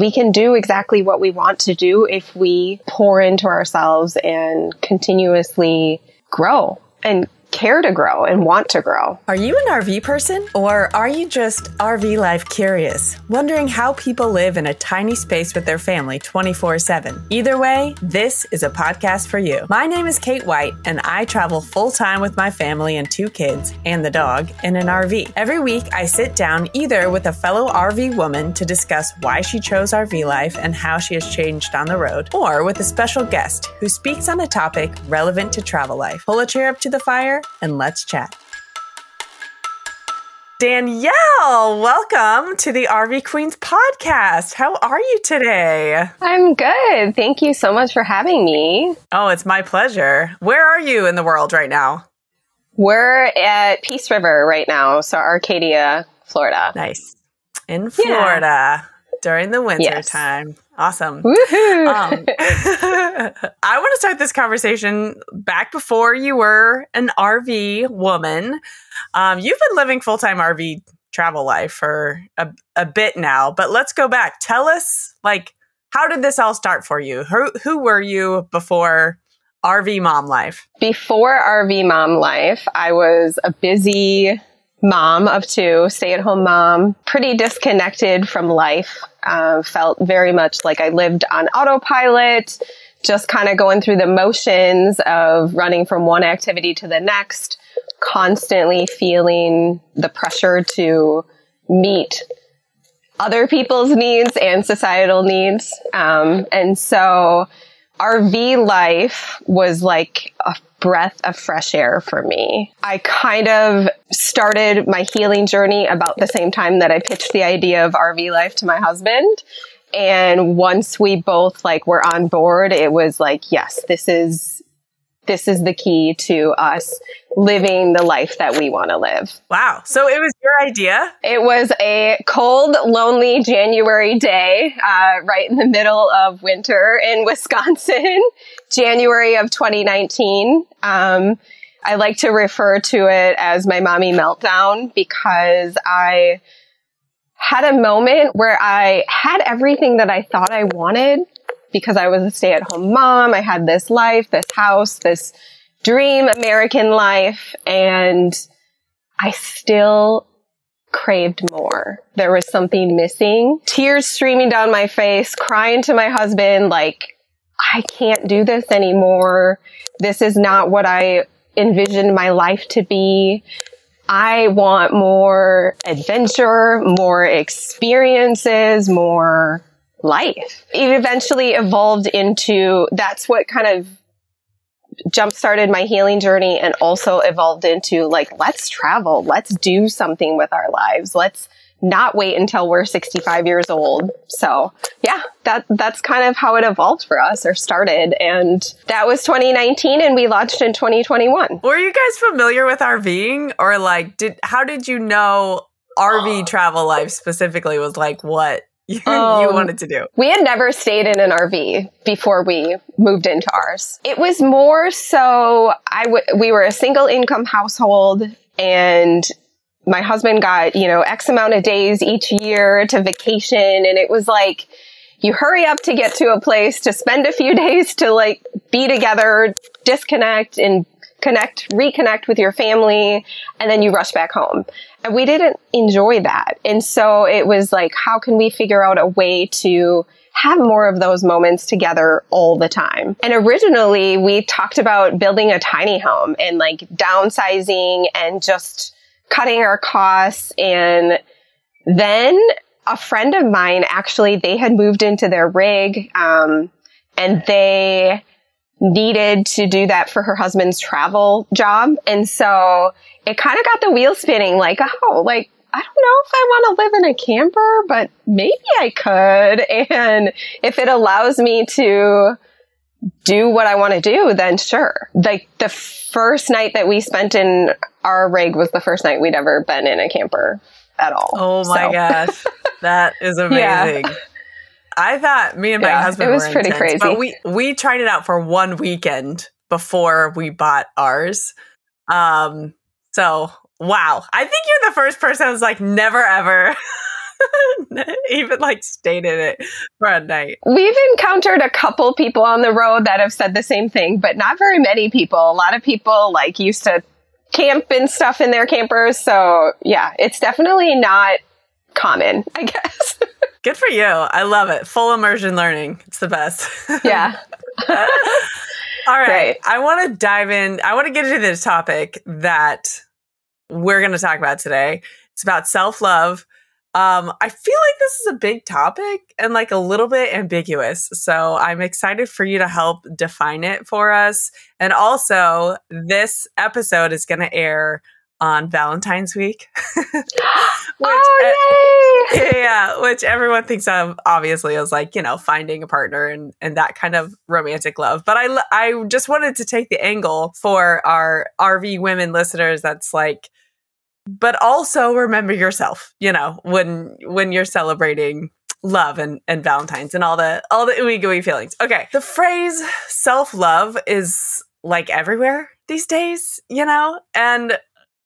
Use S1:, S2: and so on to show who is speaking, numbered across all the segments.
S1: we can do exactly what we want to do if we pour into ourselves and continuously grow and care to grow and want to grow.
S2: Are you an RV person or are you just RV life curious, wondering how people live in a tiny space with their family 24 7? Either way, this is a podcast for you. My name is Kate White and I travel full time with my family and two kids and the dog in an RV. Every week, I sit down either with a fellow RV woman to discuss why she chose RV life and how she has changed on the road, or with a special guest who speaks on a topic relevant to travel life. Pull a chair up to the fire and let's chat. Danielle, welcome to the RV Queens podcast. How are you today?
S1: I'm good. Thank you so much for having me.
S2: Oh, it's my pleasure. Where are you in the world right now?
S1: We're at Peace River right now, so Arcadia, Florida.
S2: Nice. In Florida yeah. during the winter yes. time. Awesome. Um, I want to start this conversation back before you were an RV woman. Um, you've been living full time RV travel life for a, a bit now, but let's go back. Tell us, like, how did this all start for you? Who, who were you before RV mom life?
S1: Before RV mom life, I was a busy mom of two, stay at home mom, pretty disconnected from life. Uh, felt very much like I lived on autopilot, just kind of going through the motions of running from one activity to the next, constantly feeling the pressure to meet other people's needs and societal needs. Um, and so RV life was like a breath of fresh air for me. I kind of started my healing journey about the same time that I pitched the idea of RV life to my husband. And once we both like were on board, it was like, yes, this is this is the key to us living the life that we want to live.
S2: Wow. So it was your idea?
S1: It was a cold, lonely January day, uh, right in the middle of winter in Wisconsin, January of 2019. Um, I like to refer to it as my mommy meltdown because I had a moment where I had everything that I thought I wanted because I was a stay at home mom. I had this life, this house, this dream American life, and I still craved more. There was something missing. Tears streaming down my face, crying to my husband, like, I can't do this anymore. This is not what I envisioned my life to be. I want more adventure, more experiences, more life. It eventually evolved into that's what kind of jump started my healing journey and also evolved into like, let's travel. Let's do something with our lives. Let's not wait until we're 65 years old. So yeah, that, that's kind of how it evolved for us or started. And that was 2019 and we launched in 2021.
S2: Were you guys familiar with RVing or like, did, how did you know RV oh. travel life specifically was like what you, um, you wanted to do?
S1: We had never stayed in an RV before we moved into ours. It was more so I w- we were a single income household and my husband got, you know, X amount of days each year to vacation. And it was like, you hurry up to get to a place to spend a few days to like be together, disconnect and connect, reconnect with your family, and then you rush back home. And we didn't enjoy that. And so it was like, how can we figure out a way to have more of those moments together all the time. And originally we talked about building a tiny home and like downsizing and just cutting our costs. And then a friend of mine actually, they had moved into their rig, um, and they needed to do that for her husband's travel job. And so it kind of got the wheel spinning like, oh, like, I don't know if I want to live in a camper, but maybe I could. And if it allows me to do what I want to do, then sure. Like the first night that we spent in our rig was the first night we'd ever been in a camper at all.
S2: Oh my so. gosh. That is amazing. Yeah. I thought me and my yeah, husband it was pretty intense, crazy. But we we tried it out for one weekend before we bought ours. Um so wow. I think you're the first person who's like never ever Even like stayed in it for a night.
S1: We've encountered a couple people on the road that have said the same thing, but not very many people. A lot of people like used to camp and stuff in their campers. So yeah, it's definitely not common, I guess.
S2: Good for you. I love it. Full immersion learning. It's the best.
S1: Yeah.
S2: All right. right. I want to dive in. I want to get into this topic that we're going to talk about today. It's about self love. Um, I feel like this is a big topic and like a little bit ambiguous. So I'm excited for you to help define it for us. And also, this episode is going to air on Valentine's Week. which,
S1: oh,
S2: yay! yeah, which everyone thinks of obviously as like, you know, finding a partner and, and that kind of romantic love. But I, I just wanted to take the angle for our RV women listeners that's like, but also remember yourself, you know, when, when you're celebrating love and, and Valentine's and all the, all the ooey gooey feelings. Okay. The phrase self love is like everywhere these days, you know, and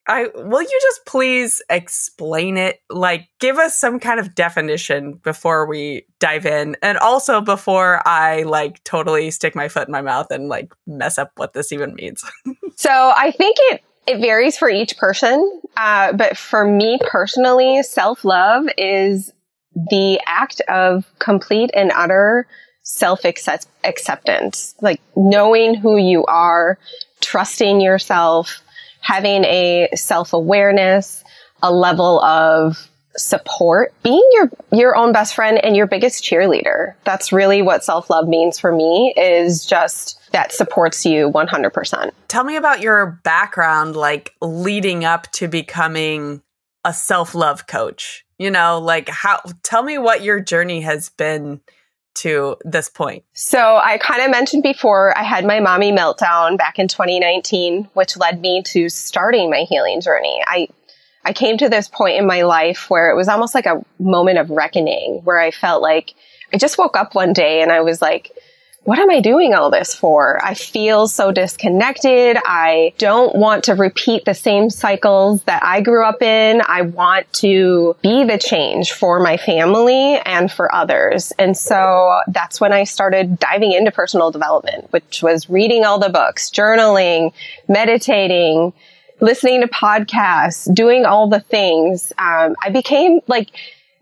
S2: I will you just please explain it? Like give us some kind of definition before we dive in and also before I like totally stick my foot in my mouth and like mess up what this even means.
S1: so I think it it varies for each person. Uh, but for me personally, self love is the act of complete and utter self acceptance, like knowing who you are, trusting yourself, having a self awareness, a level of support, being your, your own best friend and your biggest cheerleader. That's really what self love means for me is just that supports you 100%.
S2: Tell me about your background, like leading up to becoming a self love coach. You know, like how, tell me what your journey has been to this point?
S1: So I kind of mentioned before, I had my mommy meltdown back in 2019, which led me to starting my healing journey. I, I came to this point in my life where it was almost like a moment of reckoning where I felt like I just woke up one day and I was like, what am I doing all this for? I feel so disconnected. I don't want to repeat the same cycles that I grew up in. I want to be the change for my family and for others. And so that's when I started diving into personal development, which was reading all the books, journaling, meditating, listening to podcasts, doing all the things. Um, I became like,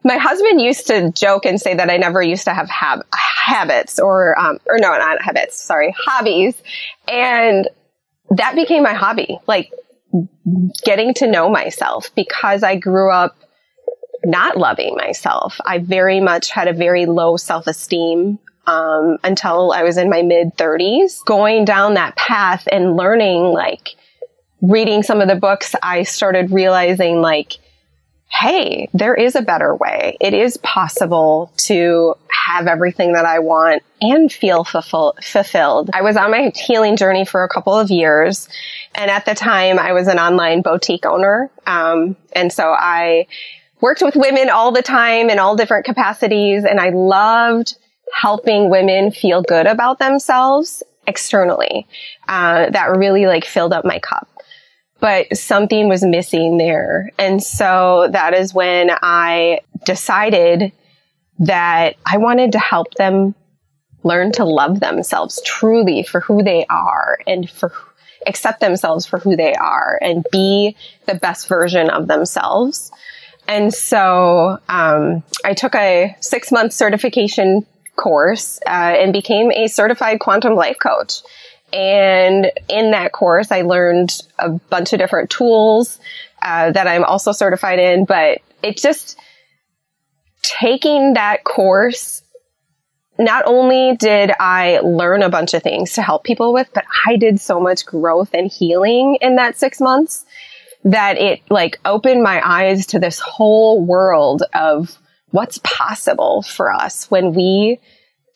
S1: my husband used to joke and say that I never used to have hab- habits or, um, or no, not habits, sorry, hobbies. And that became my hobby, like getting to know myself because I grew up not loving myself. I very much had a very low self esteem. Um, until I was in my mid 30s, going down that path and learning, like reading some of the books, I started realizing like hey, there is a better way. It is possible to have everything that I want and feel fulfill- fulfilled. I was on my healing journey for a couple of years. And at the time, I was an online boutique owner. Um, and so I worked with women all the time in all different capacities. And I loved helping women feel good about themselves externally. Uh, that really like filled up my cup but something was missing there. And so that is when I decided that I wanted to help them learn to love themselves truly for who they are and for accept themselves for who they are and be the best version of themselves. And so um, I took a six month certification course uh, and became a certified quantum life coach. And in that course, I learned a bunch of different tools uh, that I'm also certified in. But it just taking that course. Not only did I learn a bunch of things to help people with, but I did so much growth and healing in that six months that it like opened my eyes to this whole world of what's possible for us when we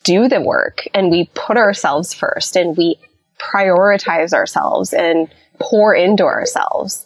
S1: do the work and we put ourselves first and we prioritize ourselves and pour into ourselves.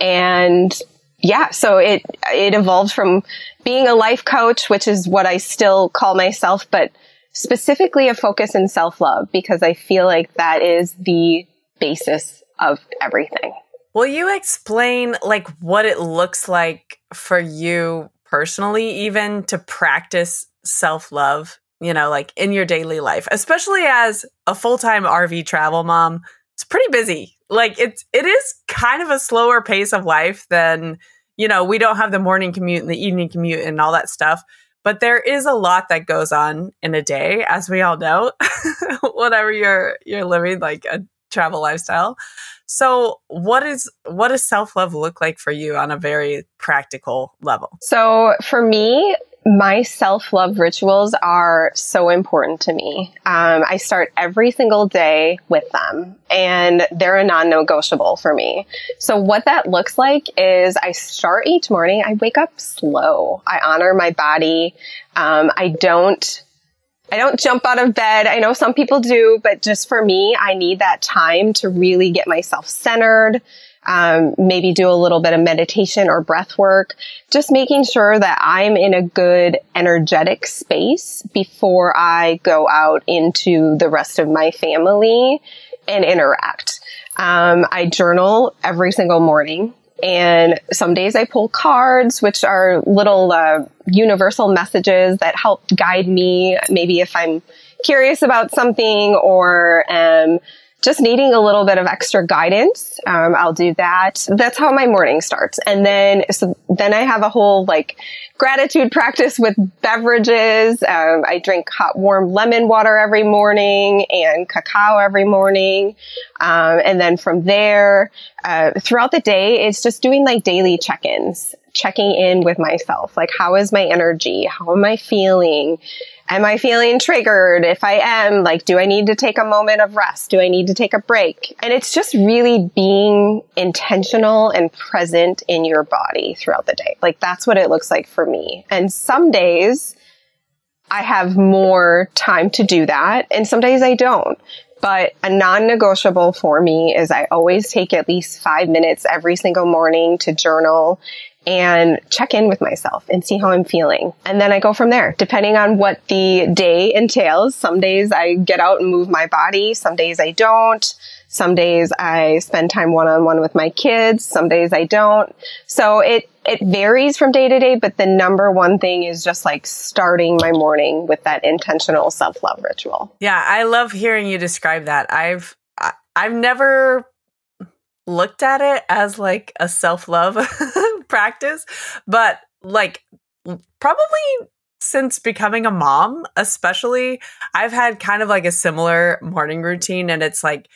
S1: And yeah, so it, it evolved from being a life coach, which is what I still call myself, but specifically a focus in self love because I feel like that is the basis of everything.
S2: Will you explain like what it looks like for you personally, even to practice self love, you know, like in your daily life, especially as a full time RV travel mom? It's pretty busy. Like it's, it is kind of a slower pace of life than, you know, we don't have the morning commute and the evening commute and all that stuff. But there is a lot that goes on in a day, as we all know, whatever you're you're living like a travel lifestyle. So, what is what does self love look like for you on a very practical level?
S1: So, for me, my self love rituals are so important to me. Um, I start every single day with them and they're a non negotiable for me. So what that looks like is I start each morning, I wake up slow. I honor my body. Um, I don't I don't jump out of bed. I know some people do, but just for me, I need that time to really get myself centered. Um, maybe do a little bit of meditation or breath work, just making sure that I'm in a good energetic space before I go out into the rest of my family and interact. Um, I journal every single morning. And some days I pull cards, which are little uh, universal messages that help guide me. Maybe if I'm curious about something or um, just needing a little bit of extra guidance, um, I'll do that. That's how my morning starts. And then, so then I have a whole like gratitude practice with beverages. Um, I drink hot, warm lemon water every morning and cacao every morning. Um, and then from there, uh, throughout the day, it's just doing like daily check-ins, checking in with myself. Like, how is my energy? How am I feeling? Am I feeling triggered? If I am, like, do I need to take a moment of rest? Do I need to take a break? And it's just really being intentional and present in your body throughout the day. Like, that's what it looks like for me. And some days I have more time to do that. And some days I don't. But a non-negotiable for me is I always take at least five minutes every single morning to journal and check in with myself and see how I'm feeling. And then I go from there, depending on what the day entails. Some days I get out and move my body. Some days I don't. Some days I spend time one on one with my kids. Some days I don't. So it, it varies from day to day, but the number one thing is just like starting my morning with that intentional self love ritual.
S2: Yeah. I love hearing you describe that. I've, I've never looked at it as like a self love practice, but like probably since becoming a mom, especially, I've had kind of like a similar morning routine. And it's like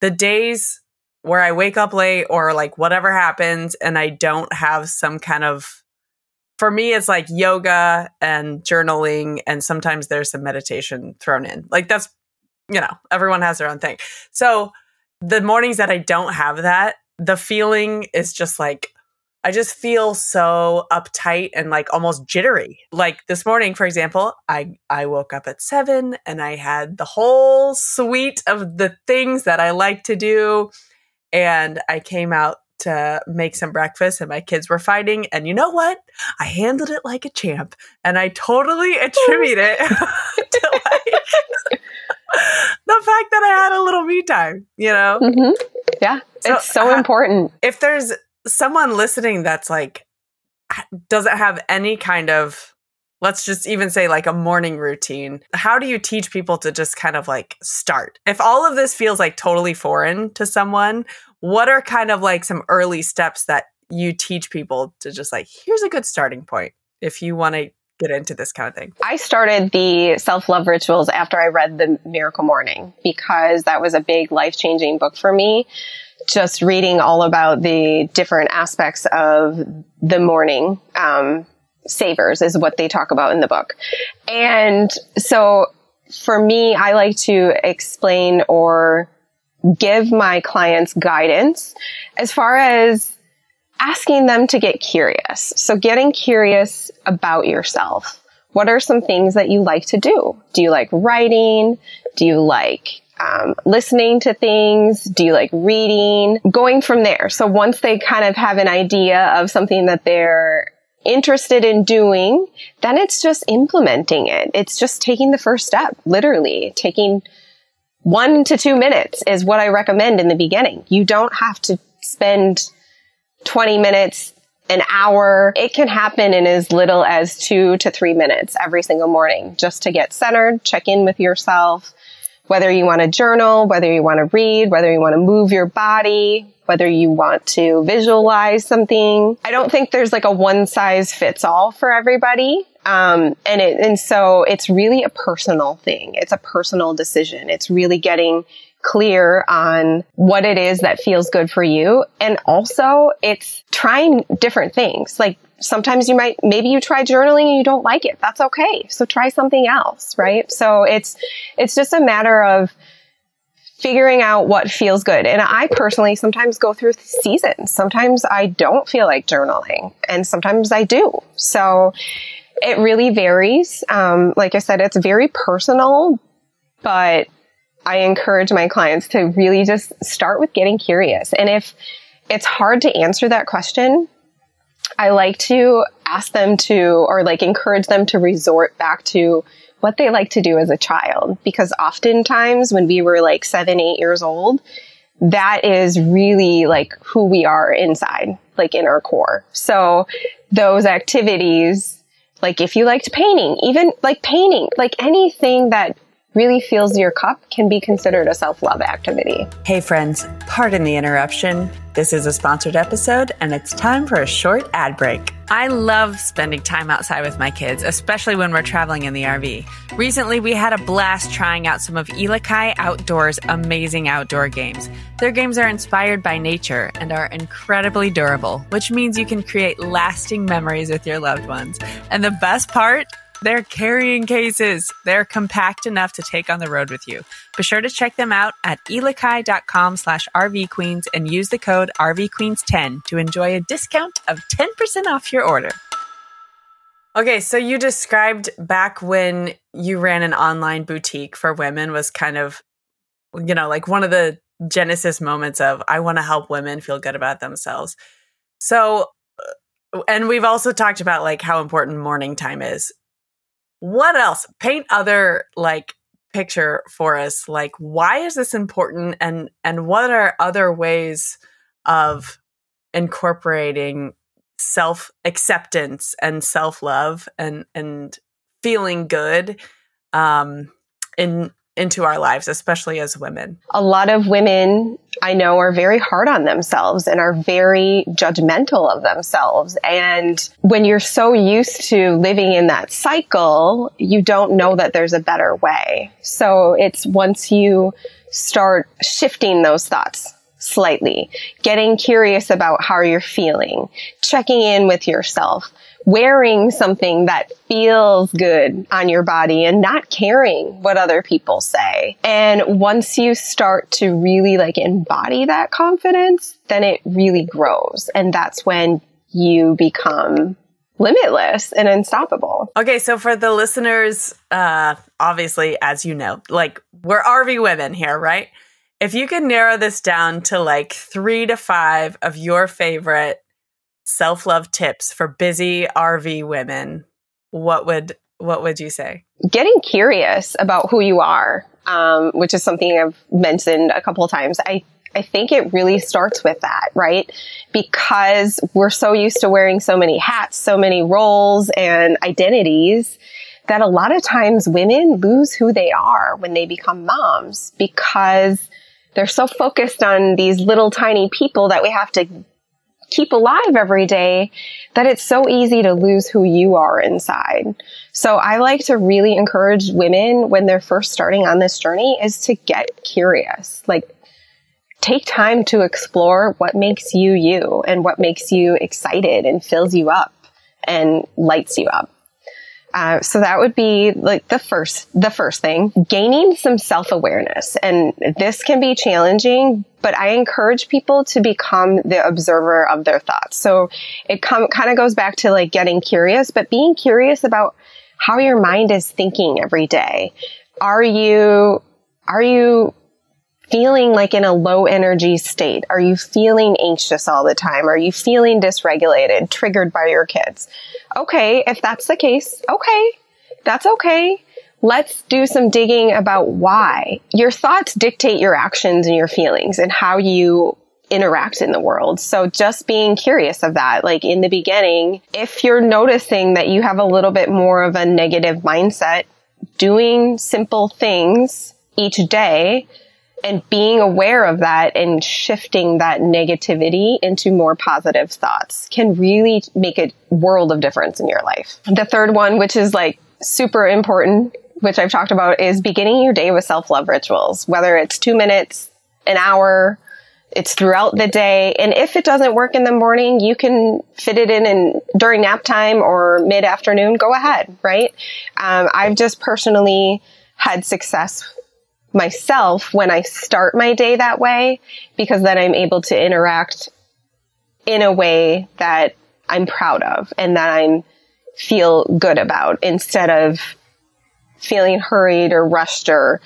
S2: the days where I wake up late or like whatever happens and I don't have some kind of for me it's like yoga and journaling and sometimes there's some meditation thrown in. Like that's you know, everyone has their own thing. So the mornings that I don't have that, the feeling is just like I just feel so uptight and like almost jittery. Like this morning, for example, I I woke up at 7 and I had the whole suite of the things that I like to do and I came out to make some breakfast and my kids were fighting and you know what? I handled it like a champ and I totally attribute it to like the fact that I had a little me time, you know?
S1: Mm-hmm. Yeah, so, it's so important.
S2: If there's someone listening that's like, doesn't have any kind of, let's just even say like a morning routine, how do you teach people to just kind of like start? If all of this feels like totally foreign to someone, what are kind of like some early steps that you teach people to just like, here's a good starting point if you want to get into this kind of thing?
S1: I started the self love rituals after I read The Miracle Morning because that was a big life changing book for me. Just reading all about the different aspects of the morning, um, savers is what they talk about in the book. And so for me, I like to explain or give my clients guidance as far as asking them to get curious. So getting curious about yourself. What are some things that you like to do? Do you like writing? Do you like um, listening to things? Do you like reading? Going from there. So once they kind of have an idea of something that they're interested in doing, then it's just implementing it. It's just taking the first step, literally taking one to two minutes is what I recommend in the beginning. You don't have to spend 20 minutes an hour. It can happen in as little as two to three minutes every single morning just to get centered, check in with yourself, whether you want to journal, whether you want to read, whether you want to move your body, whether you want to visualize something. I don't think there's like a one size fits all for everybody. Um, and it, and so it's really a personal thing. It's a personal decision. It's really getting clear on what it is that feels good for you. And also it's trying different things. Like sometimes you might, maybe you try journaling and you don't like it. That's okay. So try something else, right? So it's, it's just a matter of figuring out what feels good. And I personally sometimes go through seasons. Sometimes I don't feel like journaling and sometimes I do. So it really varies. Um, like I said, it's very personal, but I encourage my clients to really just start with getting curious. And if it's hard to answer that question, I like to ask them to, or like encourage them to resort back to what they like to do as a child. Because oftentimes when we were like seven, eight years old, that is really like who we are inside, like in our core. So those activities like if you liked painting, even like painting, like anything that really fills your cup can be considered a self love activity.
S2: Hey, friends, pardon the interruption. This is a sponsored episode, and it's time for a short ad break. I love spending time outside with my kids, especially when we're traveling in the RV. Recently, we had a blast trying out some of Elakai Outdoors' amazing outdoor games. Their games are inspired by nature and are incredibly durable, which means you can create lasting memories with your loved ones. And the best part? They're carrying cases. They're compact enough to take on the road with you. Be sure to check them out at elakai.com slash rvqueens and use the code rvqueens10 to enjoy a discount of 10% off your order. Okay, so you described back when you ran an online boutique for women was kind of, you know, like one of the genesis moments of I want to help women feel good about themselves. So, uh, and we've also talked about like how important morning time is what else? Paint other like picture for us. Like why is this important and and what are other ways of incorporating self acceptance and self love and and feeling good um in into our lives, especially as women?
S1: A lot of women I know are very hard on themselves and are very judgmental of themselves. And when you're so used to living in that cycle, you don't know that there's a better way. So it's once you start shifting those thoughts slightly, getting curious about how you're feeling, checking in with yourself, wearing something that feels good on your body and not caring what other people say. And once you start to really like embody that confidence, then it really grows. And that's when you become limitless and unstoppable.
S2: Okay, so for the listeners, uh, obviously, as you know, like we're RV women here, right? If you could narrow this down to like three to five of your favorite self love tips for busy RV women, what would what would you say?
S1: Getting curious about who you are, um, which is something I've mentioned a couple of times. I I think it really starts with that, right? Because we're so used to wearing so many hats, so many roles and identities that a lot of times women lose who they are when they become moms because they're so focused on these little tiny people that we have to keep alive every day that it's so easy to lose who you are inside. So I like to really encourage women when they're first starting on this journey is to get curious. Like take time to explore what makes you you and what makes you excited and fills you up and lights you up. Uh, so that would be like the first, the first thing, gaining some self-awareness. And this can be challenging, but I encourage people to become the observer of their thoughts. So it com- kind of goes back to like getting curious, but being curious about how your mind is thinking every day. Are you, are you feeling like in a low energy state? Are you feeling anxious all the time? Are you feeling dysregulated, triggered by your kids? Okay, if that's the case, okay, that's okay. Let's do some digging about why. Your thoughts dictate your actions and your feelings and how you interact in the world. So just being curious of that, like in the beginning, if you're noticing that you have a little bit more of a negative mindset, doing simple things each day and being aware of that and shifting that negativity into more positive thoughts can really make a world of difference in your life. The third one, which is like super important, which I've talked about is beginning your day with self love rituals, whether it's two minutes, an hour, it's throughout the day. And if it doesn't work in the morning, you can fit it in and during nap time or mid afternoon, go ahead, right? Um, I've just personally had success myself when I start my day that way because then I'm able to interact in a way that I'm proud of and that I'm feel good about instead of feeling hurried or rushed or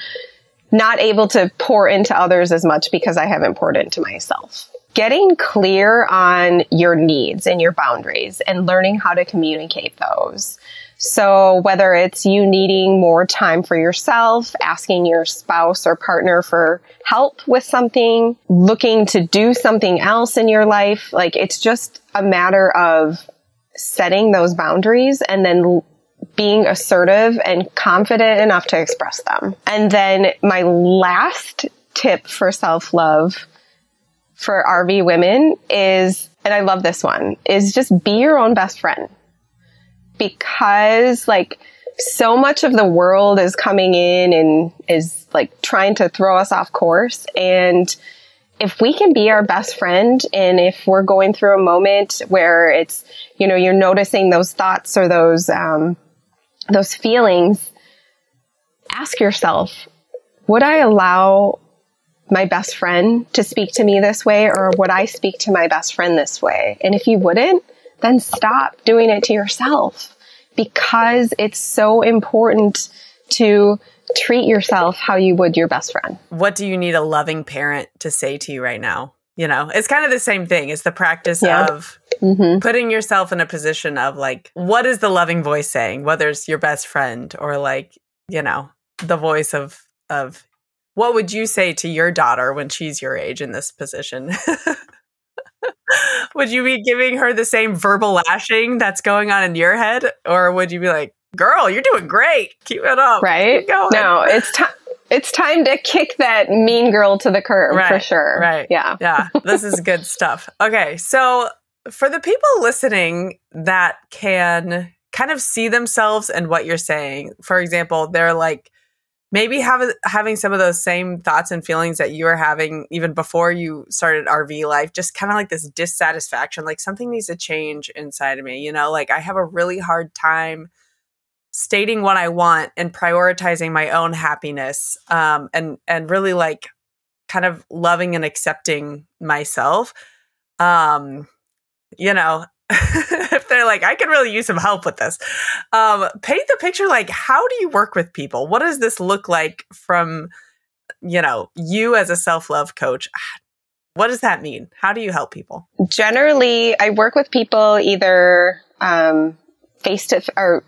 S1: not able to pour into others as much because I haven't poured into myself. Getting clear on your needs and your boundaries and learning how to communicate those. So whether it's you needing more time for yourself, asking your spouse or partner for help with something, looking to do something else in your life, like it's just a matter of setting those boundaries and then being assertive and confident enough to express them. And then my last tip for self love for RV women is, and I love this one, is just be your own best friend. Because like so much of the world is coming in and is like trying to throw us off course. And if we can be our best friend and if we're going through a moment where it's, you know, you're noticing those thoughts or those, um, those feelings, ask yourself, would I allow my best friend to speak to me this way or would I speak to my best friend this way? And if you wouldn't, then stop doing it to yourself because it's so important to treat yourself how you would your best friend.
S2: What do you need a loving parent to say to you right now? You know, it's kind of the same thing. It's the practice yeah. of mm-hmm. putting yourself in a position of like, what is the loving voice saying? Whether it's your best friend or like, you know, the voice of of what would you say to your daughter when she's your age in this position? would you be giving her the same verbal lashing that's going on in your head? Or would you be like, girl, you're doing great. Keep it up.
S1: Right. No, it's time. It's time to kick that mean girl to the curb right, for sure.
S2: Right.
S1: Yeah.
S2: Yeah. This is good stuff. Okay. So, for the people listening that can kind of see themselves in what you're saying, for example, they're like, maybe have, having some of those same thoughts and feelings that you were having even before you started RV life, just kind of like this dissatisfaction, like something needs to change inside of me. You know, like I have a really hard time stating what I want and prioritizing my own happiness, um, and and really like kind of loving and accepting myself. Um, you know, if they're like, I could really use some help with this. Um, paint the picture like, how do you work with people? What does this look like from, you know, you as a self love coach? What does that mean? How do you help people?
S1: Generally, I work with people either um, face to or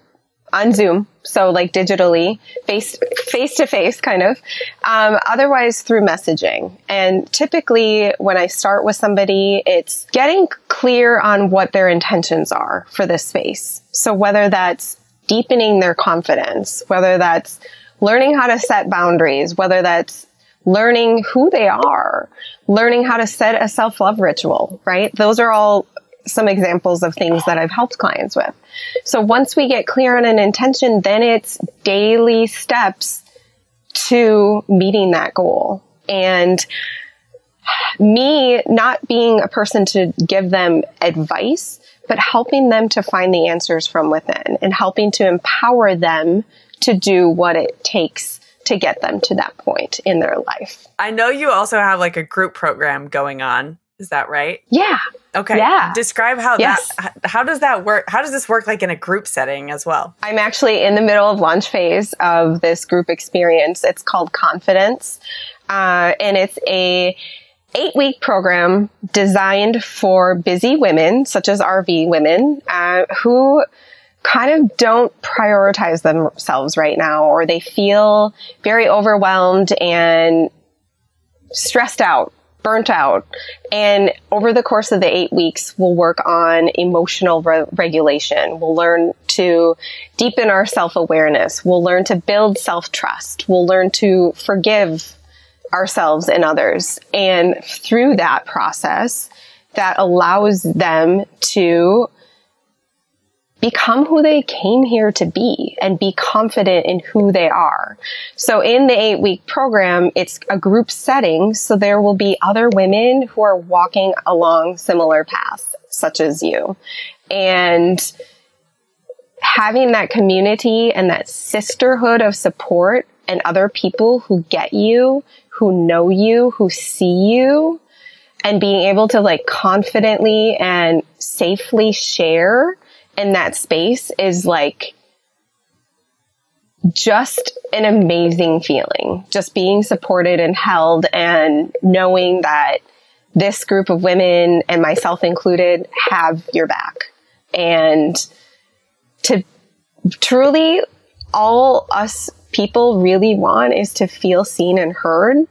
S1: on Zoom, so like digitally, face face to face, kind of. Um, otherwise, through messaging. And typically, when I start with somebody, it's getting clear on what their intentions are for this space. So whether that's deepening their confidence, whether that's learning how to set boundaries, whether that's learning who they are, learning how to set a self love ritual, right? Those are all some examples of things that I've helped clients with. So once we get clear on an intention, then it's daily steps to meeting that goal. And me not being a person to give them advice, but helping them to find the answers from within and helping to empower them to do what it takes to get them to that point in their life.
S2: I know you also have like a group program going on. Is that right?
S1: Yeah.
S2: Okay.
S1: Yeah.
S2: Describe how yes. that how does that work? How does this work like in a group setting as well?
S1: I'm actually in the middle of launch phase of this group experience. It's called Confidence. Uh, and it's a eight week program designed for busy women, such as RV women, uh, who kind of don't prioritize themselves right now, or they feel very overwhelmed and stressed out burnt out. And over the course of the eight weeks, we'll work on emotional re- regulation. We'll learn to deepen our self awareness. We'll learn to build self trust. We'll learn to forgive ourselves and others. And through that process, that allows them to become who they came here to be and be confident in who they are. So in the eight week program, it's a group setting. So there will be other women who are walking along similar paths, such as you. And having that community and that sisterhood of support and other people who get you, who know you, who see you, and being able to like confidently and safely share in that space is like just an amazing feeling. Just being supported and held and knowing that this group of women and myself included have your back. And to truly all us people really want is to feel seen and heard.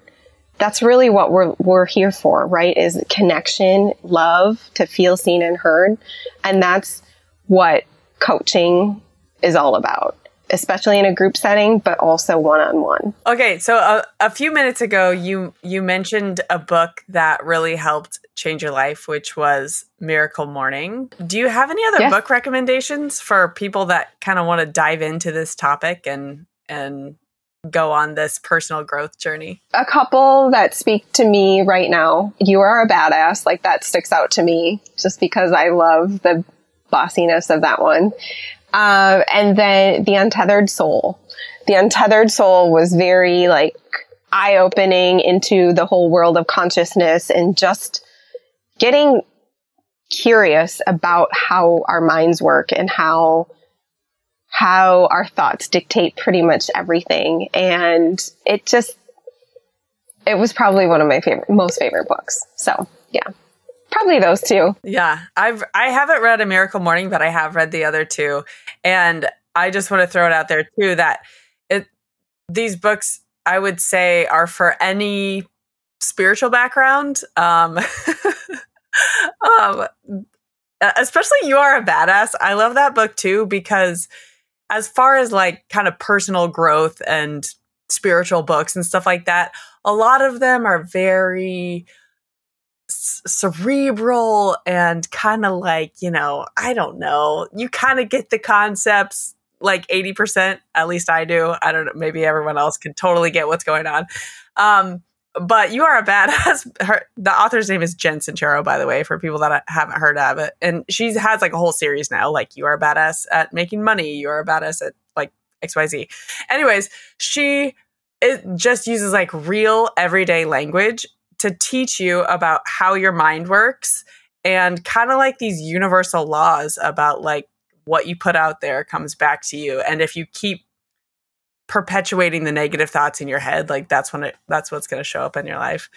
S1: That's really what we're, we're here for, right? Is connection, love, to feel seen and heard. And that's what coaching is all about, especially in a group setting, but also one on one.
S2: Okay, so a, a, few minutes ago, you you mentioned a book that really helped change your life, which was Miracle Morning. Do you have any other yes. book recommendations for people that kind of want to dive into this topic and and go on this personal growth journey?
S1: A couple that speak to me right now. You are a badass. Like that sticks out to me just because I love the bossiness of that one. Uh, and then the untethered soul. The untethered soul was very like eye opening into the whole world of consciousness and just getting curious about how our minds work and how how our thoughts dictate pretty much everything and it just it was probably one of my favorite most favorite books so yeah Probably those two.
S2: Yeah. I've I haven't read A Miracle Morning, but I have read the other two. And I just want to throw it out there too that it these books I would say are for any spiritual background. Um, um especially you are a badass. I love that book too because as far as like kind of personal growth and spiritual books and stuff like that, a lot of them are very cerebral and kind of like, you know, I don't know. You kind of get the concepts like 80%, at least I do. I don't know, maybe everyone else can totally get what's going on. Um, but you are a badass. Her, the author's name is Jen Sincero, by the way, for people that haven't heard of it. And she has like a whole series now. Like, you are a badass at making money. You are a badass at like XYZ. Anyways, she it just uses like real everyday language to teach you about how your mind works and kind of like these universal laws about like what you put out there comes back to you. And if you keep perpetuating the negative thoughts in your head like that's when it that's what's going to show up in your life.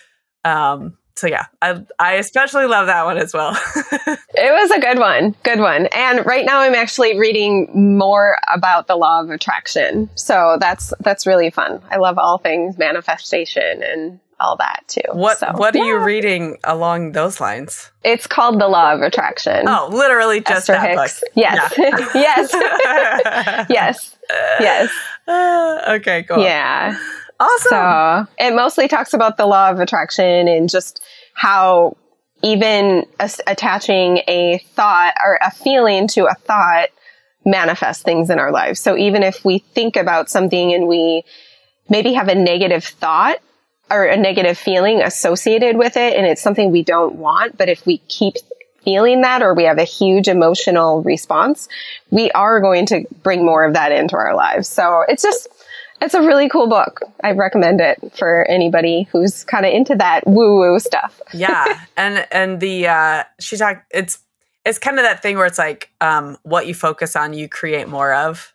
S2: Um so yeah i i especially love that one as well.
S1: It was a good one good one. And right now i'm actually reading more about the law of attraction. So that's that's really fun. I love all things manifestation and all that too.
S2: What so, What yeah. are you reading along those lines?
S1: It's called The Law of Attraction.
S2: Oh, literally just Esther that Hicks. book.
S1: Yes, yeah. yes, yes, yes.
S2: Uh, okay, cool.
S1: Yeah,
S2: awesome.
S1: So it mostly talks about the law of attraction and just how even attaching a thought or a feeling to a thought manifests things in our lives. So even if we think about something and we maybe have a negative thought, or a negative feeling associated with it and it's something we don't want. But if we keep feeling that or we have a huge emotional response, we are going to bring more of that into our lives. So it's just, it's a really cool book. I recommend it for anybody who's kind of into that woo woo stuff.
S2: yeah. And, and the, uh, she talked, it's, it's kind of that thing where it's like, um, what you focus on, you create more of.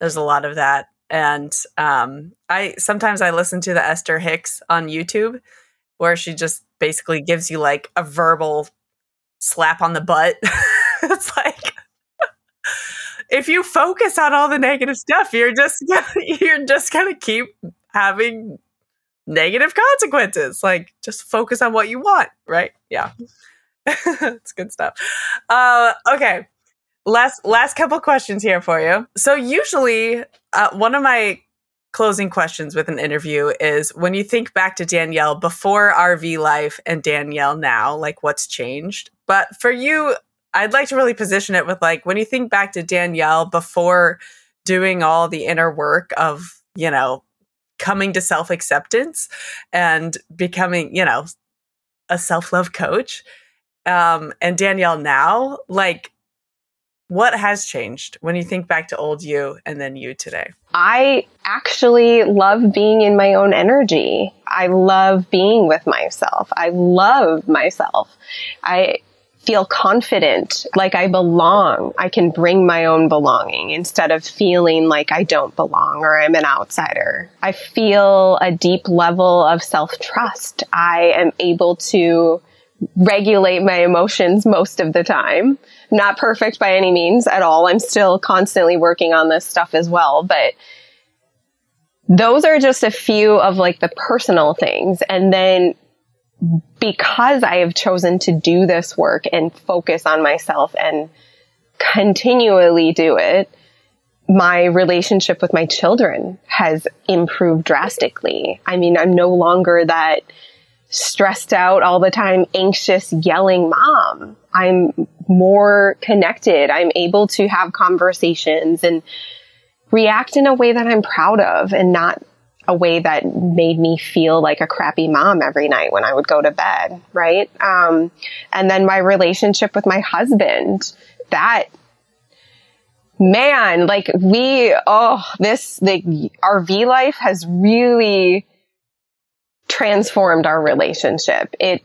S2: There's a lot of that and um, I sometimes I listen to the Esther Hicks on YouTube, where she just basically gives you like a verbal slap on the butt. it's like if you focus on all the negative stuff, you're just you're just gonna keep having negative consequences. Like just focus on what you want, right? Yeah. it's good stuff. Uh, okay. Last last couple questions here for you. So usually uh, one of my closing questions with an interview is when you think back to Danielle before RV life and Danielle now, like what's changed? But for you, I'd like to really position it with like when you think back to Danielle before doing all the inner work of, you know, coming to self acceptance and becoming, you know, a self love coach. Um, and Danielle now, like, what has changed when you think back to old you and then you today?
S1: I actually love being in my own energy. I love being with myself. I love myself. I feel confident, like I belong. I can bring my own belonging instead of feeling like I don't belong or I'm an outsider. I feel a deep level of self trust. I am able to regulate my emotions most of the time. Not perfect by any means at all. I'm still constantly working on this stuff as well, but those are just a few of like the personal things. And then because I have chosen to do this work and focus on myself and continually do it, my relationship with my children has improved drastically. I mean, I'm no longer that stressed out all the time, anxious, yelling mom. I'm more connected. I'm able to have conversations and react in a way that I'm proud of and not a way that made me feel like a crappy mom every night when I would go to bed, right? Um, and then my relationship with my husband, that man, like we, oh, this, the RV life has really transformed our relationship. It,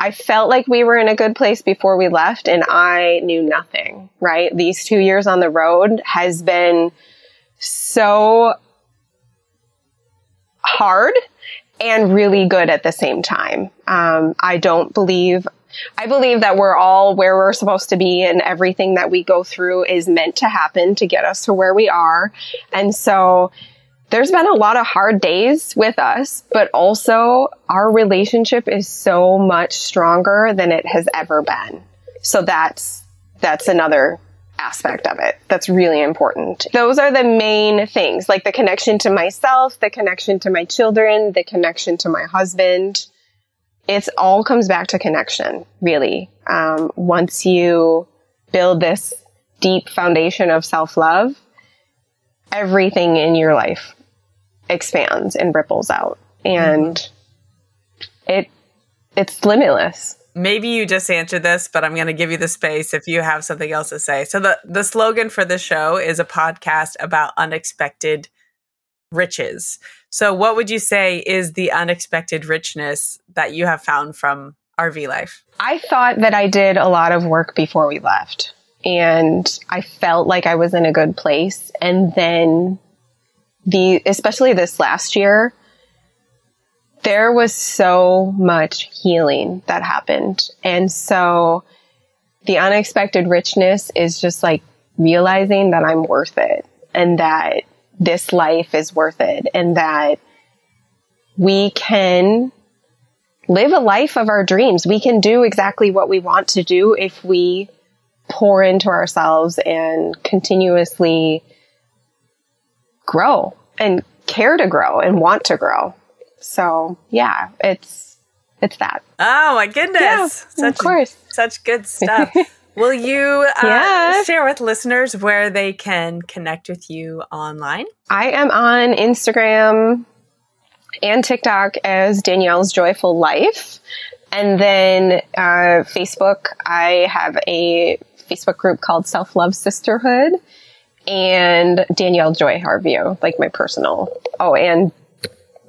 S1: I felt like we were in a good place before we left and I knew nothing, right? These two years on the road has been so hard and really good at the same time. Um, I don't believe, I believe that we're all where we're supposed to be and everything that we go through is meant to happen to get us to where we are. And so there's been a lot of hard days with us, but also our relationship is so much stronger than it has ever been. So that's, that's another aspect of it that's really important. Those are the main things, like the connection to myself, the connection to my children, the connection to my husband. It's all comes back to connection, really. Um, once you build this deep foundation of self love, everything in your life expands and ripples out. And mm-hmm. it, it's limitless
S2: maybe you just answered this, but I'm going to give you the space if you have something else to say. So the the slogan for the show is a podcast about unexpected riches. So what would you say is the unexpected richness that you have found from RV life?
S1: I thought that I did a lot of work before we left and I felt like I was in a good place and then the especially this last year there was so much healing that happened. And so the unexpected richness is just like realizing that I'm worth it and that this life is worth it and that we can live a life of our dreams. We can do exactly what we want to do if we pour into ourselves and continuously grow and care to grow and want to grow. So yeah, it's it's that.
S2: Oh my goodness! Yeah,
S1: such, of course,
S2: such good stuff. Will you uh, yeah. share with listeners where they can connect with you online?
S1: I am on Instagram and TikTok as Danielle's Joyful Life. And then uh, Facebook, I have a Facebook group called Self Love Sisterhood and Danielle Joy Harvieux, like my personal. Oh, and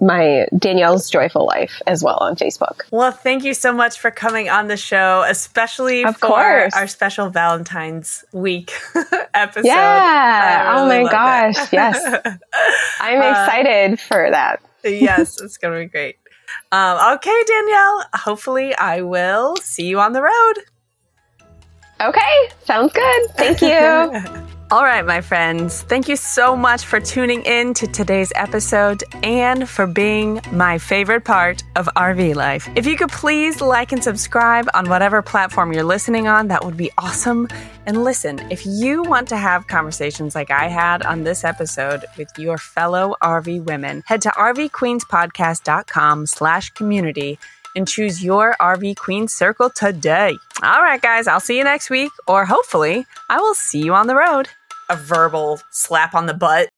S1: my Danielle's Joyful Life as well on Facebook.
S2: Well, thank you so much for coming on the show, especially
S1: of
S2: for
S1: course.
S2: our special Valentine's week episode.
S1: Yeah. Really oh my gosh. It. yes. I'm uh, excited for that.
S2: yes, it's going to be great. Um, okay, Danielle. Hopefully, I will see you on the road.
S1: Okay. Sounds good. Thank you.
S2: All right, my friends, thank you so much for tuning in to today's episode and for being my favorite part of RV life. If you could please like and subscribe on whatever platform you're listening on, that would be awesome. And listen, if you want to have conversations like I had on this episode with your fellow RV women, head to rvqueenspodcast.com slash community and choose your RV Queen Circle today. All right, guys, I'll see you next week, or hopefully, I will see you on the road a verbal slap on the butt